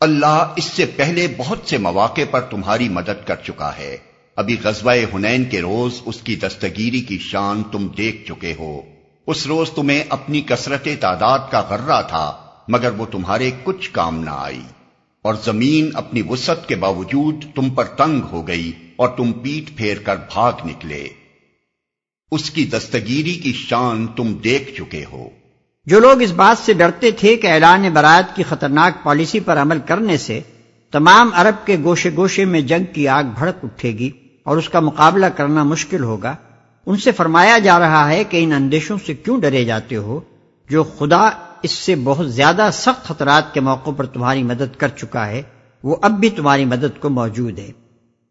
اللہ اس سے پہلے بہت سے مواقع پر تمہاری مدد کر چکا ہے۔ ابھی غزوہ ہنین کے روز اس کی دستگیری کی شان تم دیکھ چکے ہو۔ اس روز تمہیں اپنی کثرت تعداد کا غرہ تھا، مگر وہ تمہارے کچھ کام نہ آئی۔ اور زمین اپنی وسط کے باوجود تم پر تنگ ہو گئی اور تم پیٹ پھیر کر بھاگ نکلے۔ اس کی دستگیری کی شان تم دیکھ چکے ہو۔ جو لوگ اس بات سے ڈرتے تھے کہ اعلان برات کی خطرناک پالیسی پر عمل کرنے سے تمام عرب کے گوشے گوشے میں جنگ کی آگ بھڑک اٹھے گی اور اس کا مقابلہ کرنا مشکل ہوگا، ان سے فرمایا جا رہا ہے کہ ان اندیشوں سے کیوں ڈرے جاتے ہو؟ جو خدا اس سے بہت زیادہ سخت خطرات کے موقع پر تمہاری مدد کر چکا ہے، وہ اب بھی تمہاری مدد کو موجود ہے۔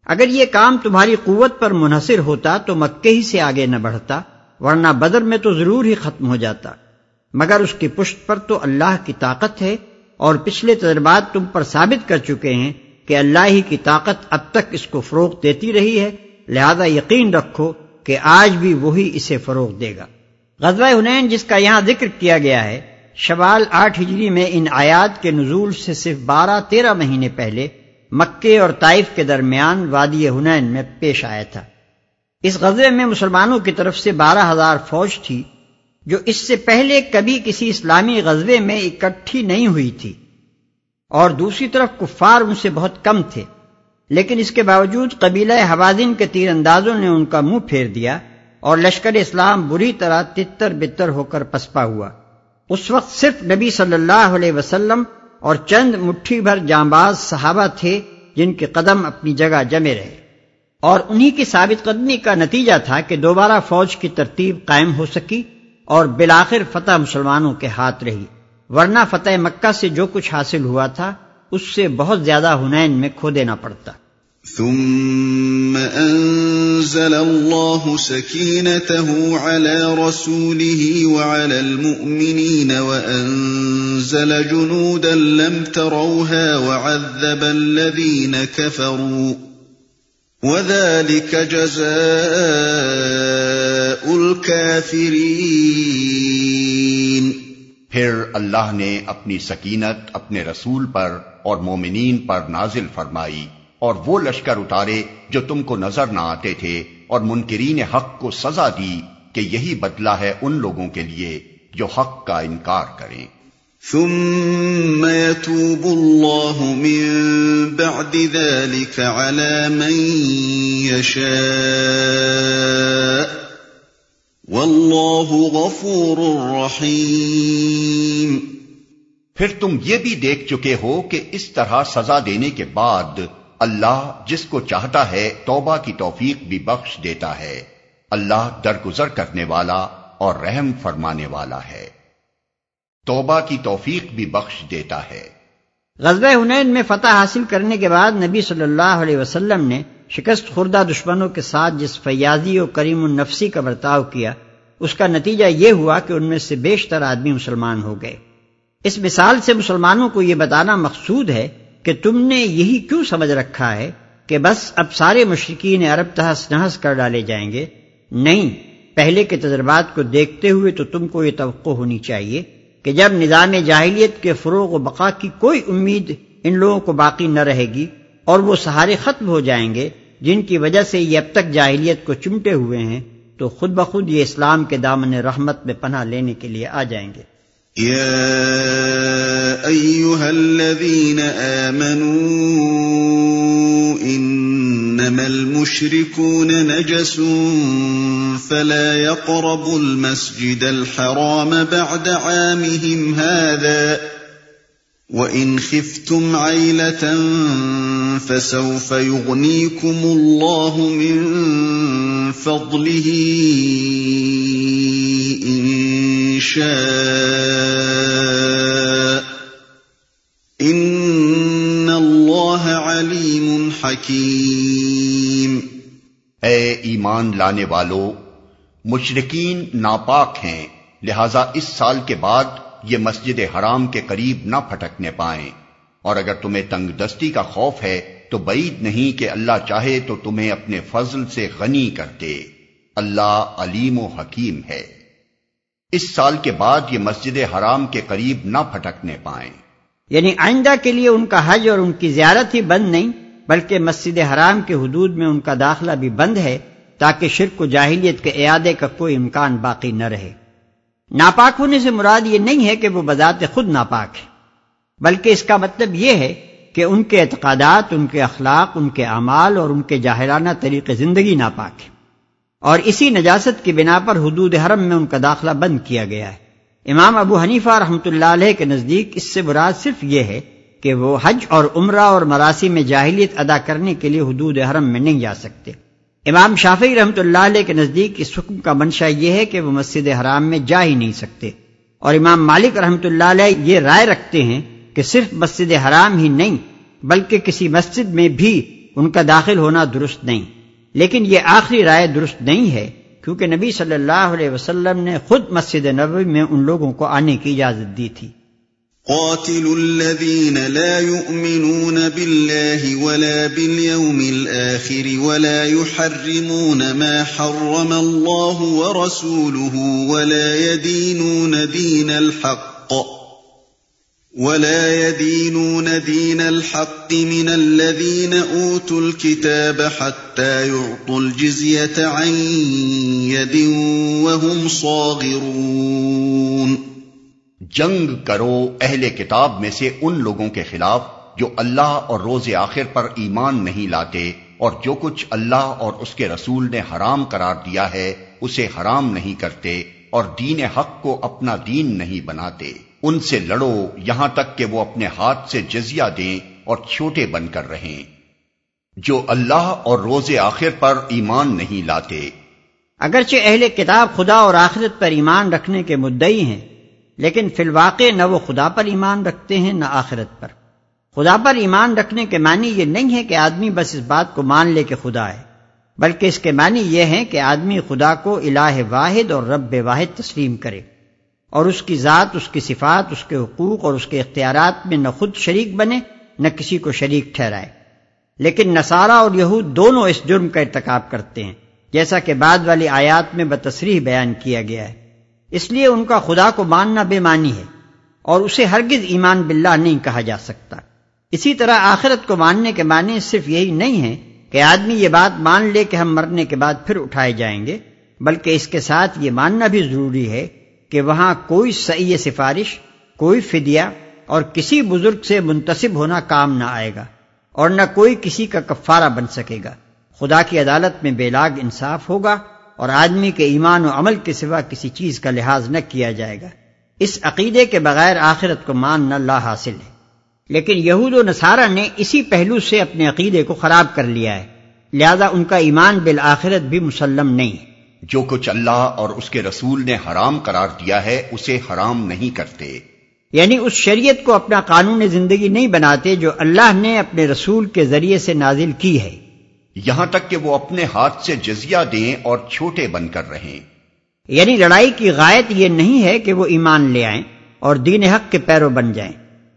اگر یہ کام تمہاری قوت پر منحصر ہوتا تو مکے ہی سے آگے نہ بڑھتا، ورنہ بدر میں تو ضرور ہی ختم ہو جاتا۔ مگر اس کی پشت پر تو اللہ کی طاقت ہے اور پچھلے تجربات تم پر ثابت کر چکے ہیں کہ اللہ ہی کی طاقت اب تک اس کو فروغ دیتی رہی ہے۔ لہذا یقین رکھو کہ آج بھی وہی اسے فروغ دے گا۔ غزوہ حنین جس کا یہاں ذکر کیا گیا ہے، شوال آٹھ ہجری میں ان آیات کے نزول سے صرف بارہ تیرہ مہینے پہلے مکے اور طائف کے درمیان وادی ہنین میں پیش آیا تھا۔ اس غزوے میں مسلمانوں کی طرف سے بارہ ہزار فوج تھی۔ جو اس سے پہلے کبھی کسی اسلامی غزبے میں اکٹھی نہیں ہوئی تھی۔ اور دوسری طرف کفار ان سے بہت کم تھے۔ لیکن اس کے باوجود قبیلہ حوازن کے تیر اندازوں نے ان کا منہ پھیر دیا اور لشکر اسلام بری طرح تتر بتر ہو کر پسپا ہوا۔ اس وقت صرف نبی صلی اللہ علیہ وسلم اور چند مٹھی بھر جانباز صحابہ تھے جن کے قدم اپنی جگہ جمے رہے۔ اور انہی کی ثابت قدمی کا نتیجہ تھا کہ دوبارہ فوج کی ترتیب قائم ہو سکی۔ اور بالآخر فتح مسلمانوں کے ہاتھ رہی۔ ورنہ فتح مکہ سے جو کچھ حاصل ہوا تھا، اس سے بہت زیادہ ہنین میں کھو دینا پڑتا۔ ثم انزل الله سكينته على رسوله وعلى المؤمنين وانزل جنودا لم تروها وعذب الذين كفروا وذلك جزاء الكافرين پھر اللہ نے اپنی سکینت اپنے رسول پر اور مومنین پر نازل فرمائی اور وہ لشکر اتارے جو تم کو نظر نہ آتے تھے اور منکرین حق کو سزا دی کہ یہی بدلہ ہے ان لوگوں کے لیے جو حق کا انکار کریں۔ ثم يتوب الله من بعد ذلك على من يشاء۔ والله غفور رحيم پھر تم یہ بھی دیکھ چکے ہو کہ اس طرح سزا دینے کے بعد اللہ جس کو چاہتا ہے توبہ کی توفیق بھی بخش دیتا ہے۔ اللہ درگزر کرنے والا اور رحم فرمانے والا ہے۔ توبہ کی توفیق بھی بخش دیتا ہے۔ غزب حنین میں فتح حاصل کرنے کے بعد نبی صلی اللہ علیہ وسلم نے شکست خوردہ دشمنوں کے ساتھ جس فیاضی و کریم النفسی کا برتاؤ کیا، اس کا نتیجہ یہ ہوا کہ ان میں سے بیشتر آدمی مسلمان ہو گئے۔ اس مثال سے مسلمانوں کو یہ بتانا مقصود ہے کہ تم نے یہی کیوں سمجھ رکھا ہے کہ بس اب سارے مشرقین عرب تحس نحس کر ڈالے جائیں گے؟ نہیں، پہلے کے تجربات کو دیکھتے ہوئے تو تم کو یہ توقع ہونی چاہیے کہ جب نظام جاہلیت کے فروغ و بقا کی کوئی امید ان لوگوں کو باقی نہ رہے گی اور وہ سہارے ختم ہو جائیں گے، جن کی وجہ سے یہ اب تک جاہلیت کو چمٹے ہوئے ہیں، تو خود بخود یہ اسلام کے دامن رحمت میں پناہ لینے کے لیے آ جائیں گے۔ يا أيها الذين آمنوا إنما المشركون نجس فلا يقربوا المسجد الحرام بعد عامهم هذا وإن خفتم عيلة فسوف يغنيكم الله من فضله إن شاء. حكيم. اے ایمان لانے والو مشرقین ناپاک ہیں، لہذا اس سال کے بعد یہ مسجد حرام کے قریب نہ پھٹکنے پائیں۔ اور اگر تمہیں تنگ دستی کا خوف ہے تو بعید نہیں کہ اللہ چاہے تو تمہیں اپنے فضل سے غنی کر دے اللہ علیم و حکیم ہے۔ اس سال کے بعد یہ مسجد حرام کے قریب نہ پھٹکنے پائیں۔ یعنی آئندہ کے لیے ان کا حج اور ان کی زیارت ہی بند نہیں، بلکہ مسجد حرام کے حدود میں ان کا داخلہ بھی بند ہے، تاکہ شرک و جاہلیت کے اعادے کا کوئی امکان باقی نہ رہے۔ ناپاک ہونے سے مراد یہ نہیں ہے کہ وہ بذات خود ناپاک ہے۔ بلکہ اس کا مطلب یہ ہے کہ ان کے اعتقادات، ان کے اخلاق، ان کے اعمال اور ان کے جاہرانہ طریقے زندگی ناپاک ہے اور اسی نجاست کی بنا پر حدود حرم میں ان کا داخلہ بند کیا گیا ہے۔ امام ابو حنیفہ رحمۃ اللہ علیہ کے نزدیک اس سے براد صرف یہ ہے کہ وہ حج اور عمرہ اور مراسی میں جاہلیت ادا کرنے کے لیے حدود حرم میں نہیں جا سکتے۔ امام شافی رحمۃ اللہ علیہ کے نزدیک اس حکم کا منشا یہ ہے کہ وہ مسجد حرام میں جا ہی نہیں سکتے۔ اور امام مالک رحمۃ اللہ علیہ یہ رائے رکھتے ہیں کہ صرف مسجد حرام ہی نہیں، بلکہ کسی مسجد میں بھی ان کا داخل ہونا درست نہیں۔ لیکن یہ آخری رائے درست نہیں ہے، کیونکہ نبی صلی اللہ علیہ وسلم نے خود مسجد نبوی میں ان لوگوں کو آنے کی اجازت دی تھی۔ قاتل الذين لا يؤمنون بالله ولا باليوم الآخر ولا يحرمون ما حرم الله ورسوله ولا يدينون دين الحق۔ ولا يدينون دين الحق من الذين أوتوا الكتاب حتى يعطوا الجزية عن يد وهم صاغرون جنگ کرو اہل کتاب میں سے ان لوگوں کے خلاف جو اللہ اور روز آخر پر ایمان نہیں لاتے اور جو کچھ اللہ اور اس کے رسول نے حرام قرار دیا ہے، اسے حرام نہیں کرتے اور دین حق کو اپنا دین نہیں بناتے۔ ان سے لڑو، یہاں تک کہ وہ اپنے ہاتھ سے جزیہ دیں اور چھوٹے بن کر رہیں۔ جو اللہ اور روز آخر پر ایمان نہیں لاتے۔ اگرچہ اہل کتاب خدا اور آخرت پر ایمان رکھنے کے مدعی ہیں، لیکن فی الواقع نہ وہ خدا پر ایمان رکھتے ہیں، نہ آخرت پر۔ خدا پر ایمان رکھنے کے معنی یہ نہیں ہے کہ آدمی بس اس بات کو مان لے کہ خدا ہے، بلکہ اس کے معنی یہ ہے کہ آدمی خدا کو الہ واحد اور رب واحد تسلیم کرے۔ اور اس کی ذات، اس کی صفات، اس کے حقوق اور اس کے اختیارات میں نہ خود شریک بنے، نہ کسی کو شریک ٹھہرائے۔ لیکن نصارہ اور یہود دونوں اس جرم کا ارتکاب کرتے ہیں، جیسا کہ بعد والی آیات میں بتصریح بیان کیا گیا ہے۔ اس لیے ان کا خدا کو ماننا بے معنی ہے اور اسے ہرگز ایمان باللہ نہیں کہا جا سکتا۔ اسی طرح آخرت کو ماننے کے معنی صرف یہی نہیں ہے کہ آدمی یہ بات مان لے کہ ہم مرنے کے بعد پھر اٹھائے جائیں گے، بلکہ اس کے ساتھ یہ ماننا بھی ضروری ہے کہ وہاں کوئی صحیح سفارش، کوئی فدیہ اور کسی بزرگ سے منتصب ہونا کام نہ آئے گا اور نہ کوئی کسی کا کفارہ بن سکے گا۔ خدا کی عدالت میں بے لاگ انصاف ہوگا اور آدمی کے ایمان و عمل کے سوا کسی چیز کا لحاظ نہ کیا جائے گا۔ اس عقیدے کے بغیر آخرت کو مان نہ لا حاصل ہے۔ لیکن یہود و نصارہ نے اسی پہلو سے اپنے عقیدے کو خراب کر لیا ہے، لہذا ان کا ایمان بالآخرت بھی مسلم نہیں۔ ہے جو کچھ اللہ اور اس کے رسول نے حرام قرار دیا ہے اسے حرام نہیں کرتے۔ یعنی اس شریعت کو اپنا قانون زندگی نہیں بناتے جو اللہ نے اپنے رسول کے ذریعے سے نازل کی ہے۔ یہاں تک کہ وہ اپنے ہاتھ سے جزیہ دیں اور چھوٹے بن کر رہیں۔ یعنی لڑائی کی غائط یہ نہیں ہے کہ وہ ایمان لے آئیں اور دین حق کے پیرو بن جائیں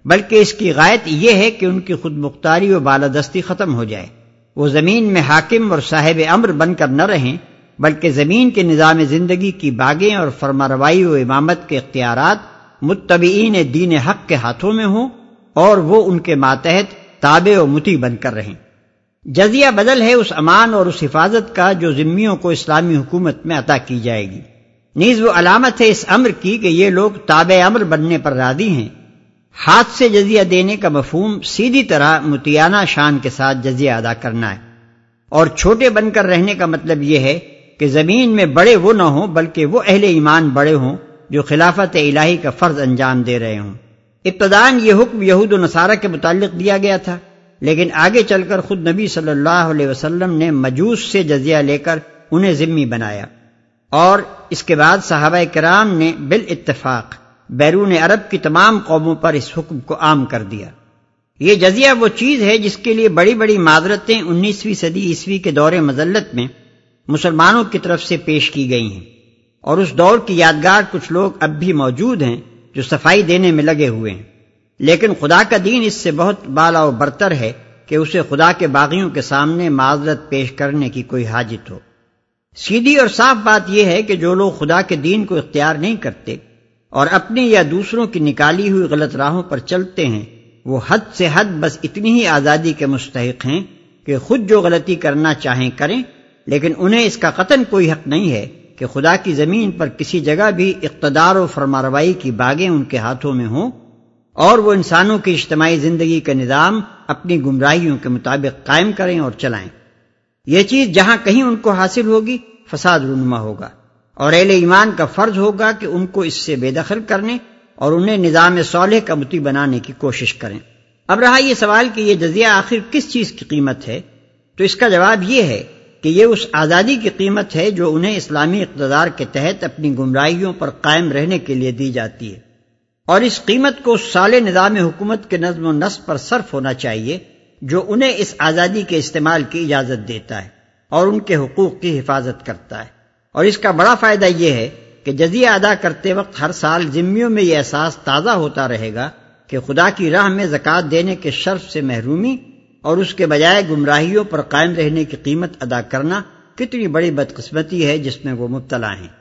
بلکہ اس کی غائط یہ ہے کہ ان کی خود مختاری و بالادستی ختم ہو جائے۔ وہ زمین میں حاکم اور صاحب امر بن کر نہ رہیں۔ بلکہ زمین کے نظام زندگی کی باغیں اور فرماروائی و امامت کے اختیارات متبعین دین حق کے ہاتھوں میں ہوں اور وہ ان کے ماتحت تابع و متی بن کر رہیں۔ جزیہ بدل ہے اس امان اور اس حفاظت کا جو ذمیوں کو اسلامی حکومت میں عطا کی جائے گی۔ نیز وہ علامت ہے اس امر کی کہ یہ لوگ تابع امر بننے پر رادی ہیں۔ ہاتھ سے جزیہ دینے کا مفہوم سیدھی طرح متیانہ شان کے ساتھ جزیہ ادا کرنا ہے۔ اور چھوٹے بن کر رہنے کا مطلب یہ ہے کہ زمین میں بڑے وہ نہ ہوں، بلکہ وہ اہل ایمان بڑے ہوں جو خلافت الہی کا فرض انجام دے رہے ہوں۔ ابتدان یہ حکم یہود و نصارہ کے متعلق دیا گیا تھا، لیکن آگے چل کر خود نبی صلی اللہ علیہ وسلم نے مجوس سے جزیہ لے کر انہیں ذمی بنایا۔ اور اس کے بعد صحابہ کرام نے بال اتفاق بیرون عرب کی تمام قوموں پر اس حکم کو عام کر دیا۔ یہ جزیہ وہ چیز ہے جس کے لیے بڑی بڑی معذرتیں انیسویں صدی عیسوی کے دور مذلت میں مسلمانوں کی طرف سے پیش کی گئی ہیں۔ اور اس دور کی یادگار کچھ لوگ اب بھی موجود ہیں جو صفائی دینے میں لگے ہوئے ہیں۔ لیکن خدا کا دین اس سے بہت بالا و برتر ہے کہ اسے خدا کے باغیوں کے سامنے معذرت پیش کرنے کی کوئی حاجت ہو۔ سیدھی اور صاف بات یہ ہے کہ جو لوگ خدا کے دین کو اختیار نہیں کرتے اور اپنی یا دوسروں کی نکالی ہوئی غلط راہوں پر چلتے ہیں، وہ حد سے حد بس اتنی ہی آزادی کے مستحق ہیں کہ خود جو غلطی کرنا چاہیں کریں لیکن انہیں اس کا قطن کوئی حق نہیں ہے کہ خدا کی زمین پر کسی جگہ بھی اقتدار و فرماروائی کی باغیں ان کے ہاتھوں میں ہوں اور وہ انسانوں کی اجتماعی زندگی کا نظام اپنی گمراہیوں کے مطابق قائم کریں اور چلائیں۔ یہ چیز جہاں کہیں ان کو حاصل ہوگی، فساد رونما ہوگا۔ اور اہل ایمان کا فرض ہوگا کہ ان کو اس سے بے دخل کرنے اور انہیں نظام صالح کا متی بنانے کی کوشش کریں۔ اب رہا یہ سوال کہ یہ جزیہ آخر کس چیز کی قیمت ہے؟ تو اس کا جواب یہ ہے کہ یہ اس آزادی کی قیمت ہے جو انہیں اسلامی اقتدار کے تحت اپنی گمراہیوں پر قائم رہنے کے لیے دی جاتی ہے۔ اور اس قیمت کو سال نظام حکومت کے نظم و نسق پر صرف ہونا چاہیے جو انہیں اس آزادی کے استعمال کی اجازت دیتا ہے اور ان کے حقوق کی حفاظت کرتا ہے۔ اور اس کا بڑا فائدہ یہ ہے کہ جزیہ ادا کرتے وقت ہر سال ذمیوں میں یہ احساس تازہ ہوتا رہے گا کہ خدا کی راہ میں زکوٰۃ دینے کے شرف سے محرومی اور اس کے بجائے گمراہیوں پر قائم رہنے کی قیمت ادا کرنا کتنی بڑی بدقسمتی ہے جس میں وہ مبتلا ہیں۔